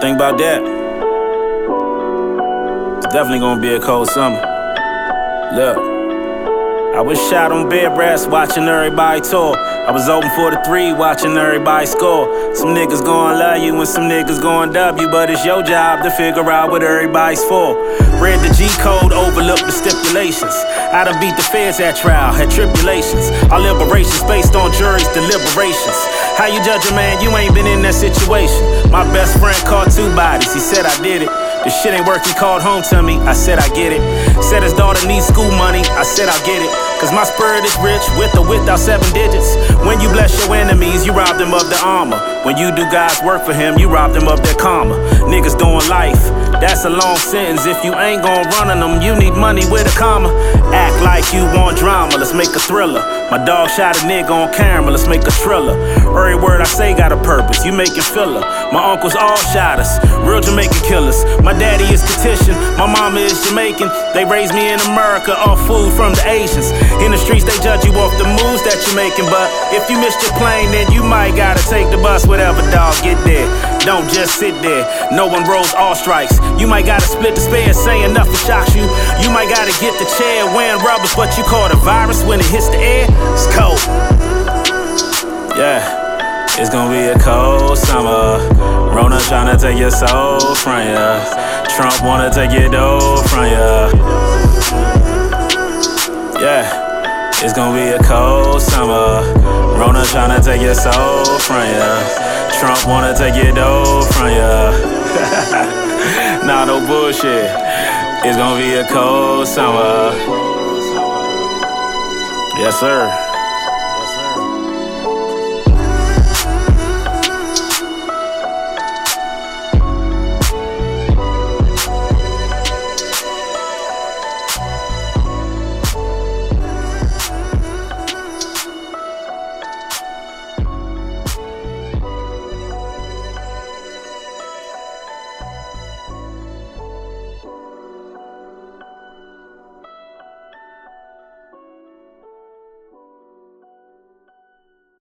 think about that. It's definitely gonna be a cold summer. Look. I was shot on bed rest watching everybody talk. I was open for the three watching everybody score. Some niggas gon' love you and some niggas gon' dub you, but it's your job to figure out what everybody's for. Read the G code, overlooked the stipulations. I done beat the feds at trial, had tribulations. Our liberations based on juries' deliberations. How you judge a man? You ain't been in that situation. My best friend caught two bodies, he said I did it. The shit ain't work, he called home to me. I said I get it. Said his daughter needs school money. I said I'll get it. Cause my spirit is rich with or without seven digits. When you bless your enemies, you rob them of their armor. When you do God's work for him, you rob them of their karma. Niggas doing life. That's a long sentence. If you ain't gon' run on them, you need money with a comma. Act like you want drama, let's make a thriller. My dog shot a nigga on camera, let's make a thriller. Every word I say purpose, you make it filler. My uncles all shottas, real Jamaican killers. My daddy is petition, my mama is Jamaican. They raised me in America off food from the Asians. In the streets, they judge you off the moves that you're making. But if you missed your plane, then you might gotta take the bus, whatever, dog, get there. Don't just sit there. No one rolls all strikes. You might gotta split the spare, saying nothing shocks you. You might gotta get the chair, wearing rubbers, but you call it a virus when it hits the air. It's cold. It's gonna be a cold summer. Rona tryna take your soul from ya. Trump wanna take your dough from ya. Yeah, it's gonna be a cold summer. Rona tryna take your soul from ya. Trump wanna take your dough from ya. nah, no bullshit. It's gonna be a cold summer. Yes, sir.